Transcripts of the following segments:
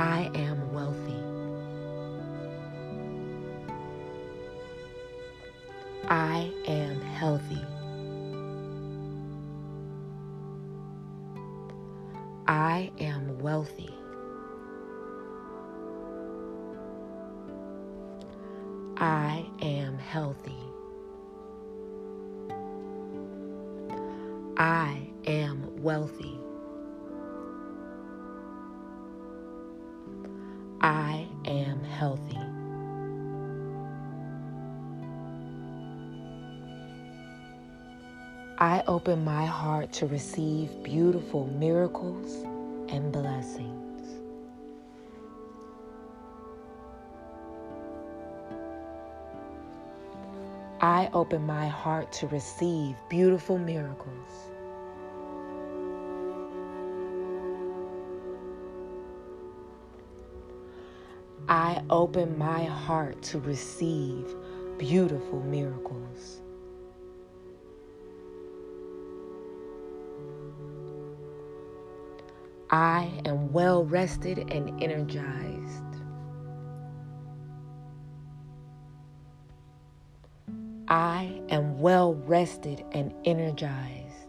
I am wealthy. I am healthy. I am wealthy. I am healthy. I am wealthy. I open my heart to receive beautiful miracles and blessings. I open my heart to receive beautiful miracles. I open my heart to receive beautiful miracles. I am well rested and energized. I am well rested and energized.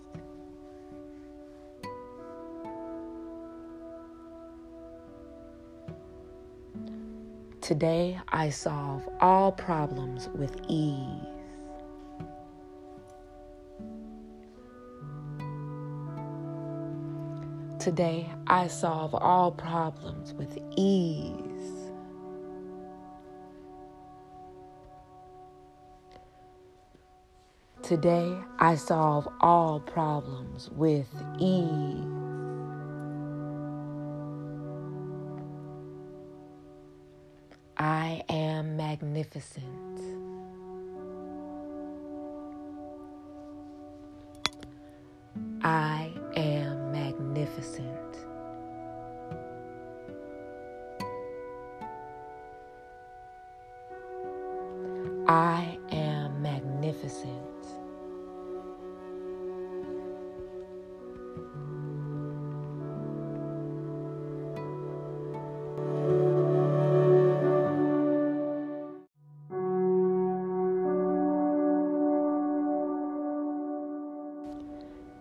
Today, I solve all problems with ease. Today, I solve all problems with ease. Today, I solve all problems with ease. I am magnificent. I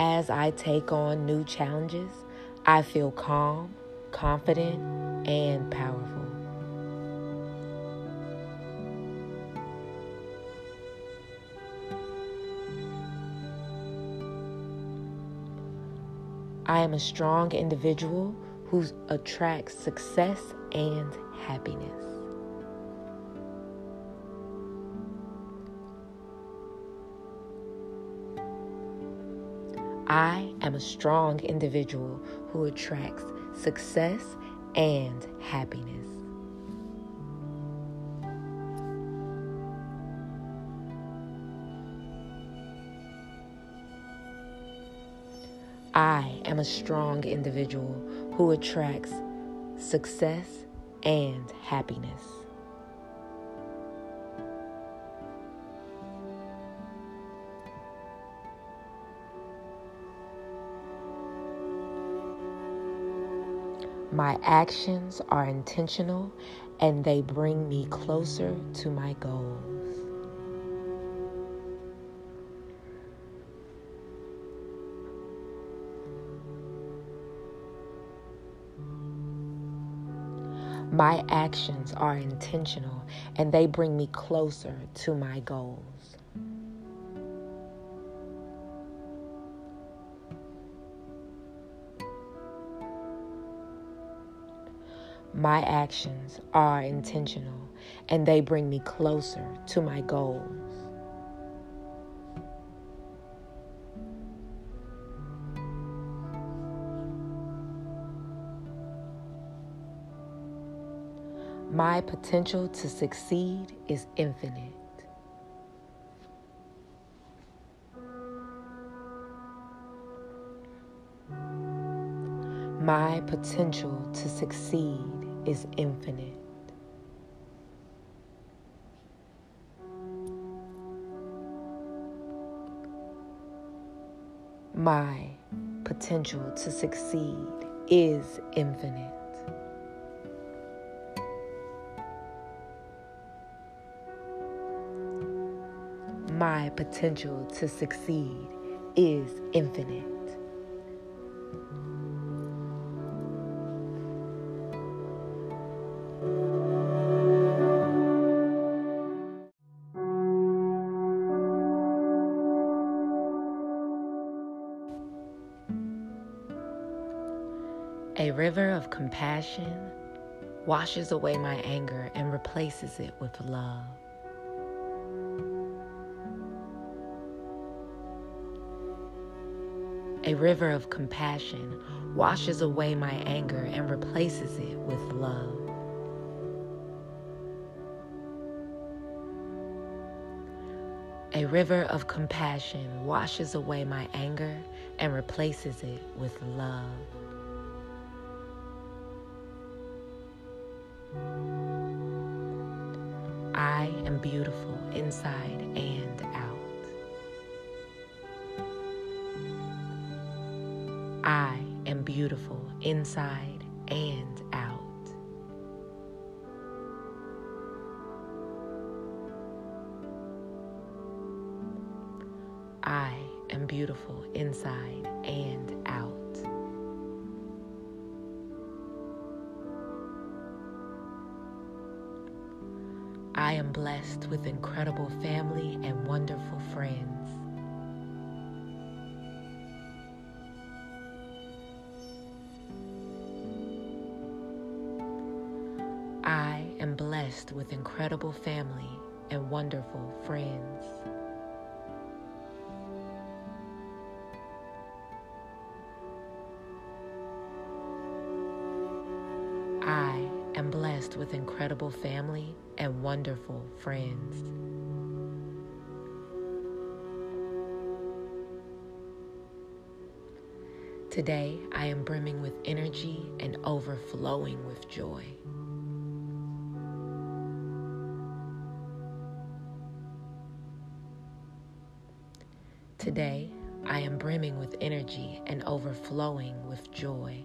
As I take on new challenges, I feel calm, confident, and powerful. I am a strong individual who attracts success and happiness. I am a strong individual who attracts success and happiness. I am a strong individual who attracts success and happiness. My actions are intentional and they bring me closer to my goals. My actions are intentional and they bring me closer to my goals. My actions are intentional and they bring me closer to my goals. My potential to succeed is infinite. My potential to succeed is infinite. My potential to succeed is infinite. My potential to succeed is infinite. A river of compassion washes away my anger and replaces it with love. A river of compassion washes away my anger and replaces it with love. A river of compassion washes away my anger and replaces it with love. I am beautiful inside and out. I am beautiful inside and out. I am beautiful inside and out. Blessed with incredible family and wonderful friends. I am blessed with incredible family and wonderful friends. I am blessed with incredible family and wonderful friends. Today, I am brimming with energy and overflowing with joy. Today, I am brimming with energy and overflowing with joy.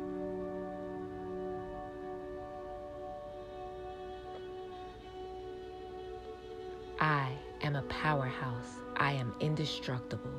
powerhouse. I am indestructible.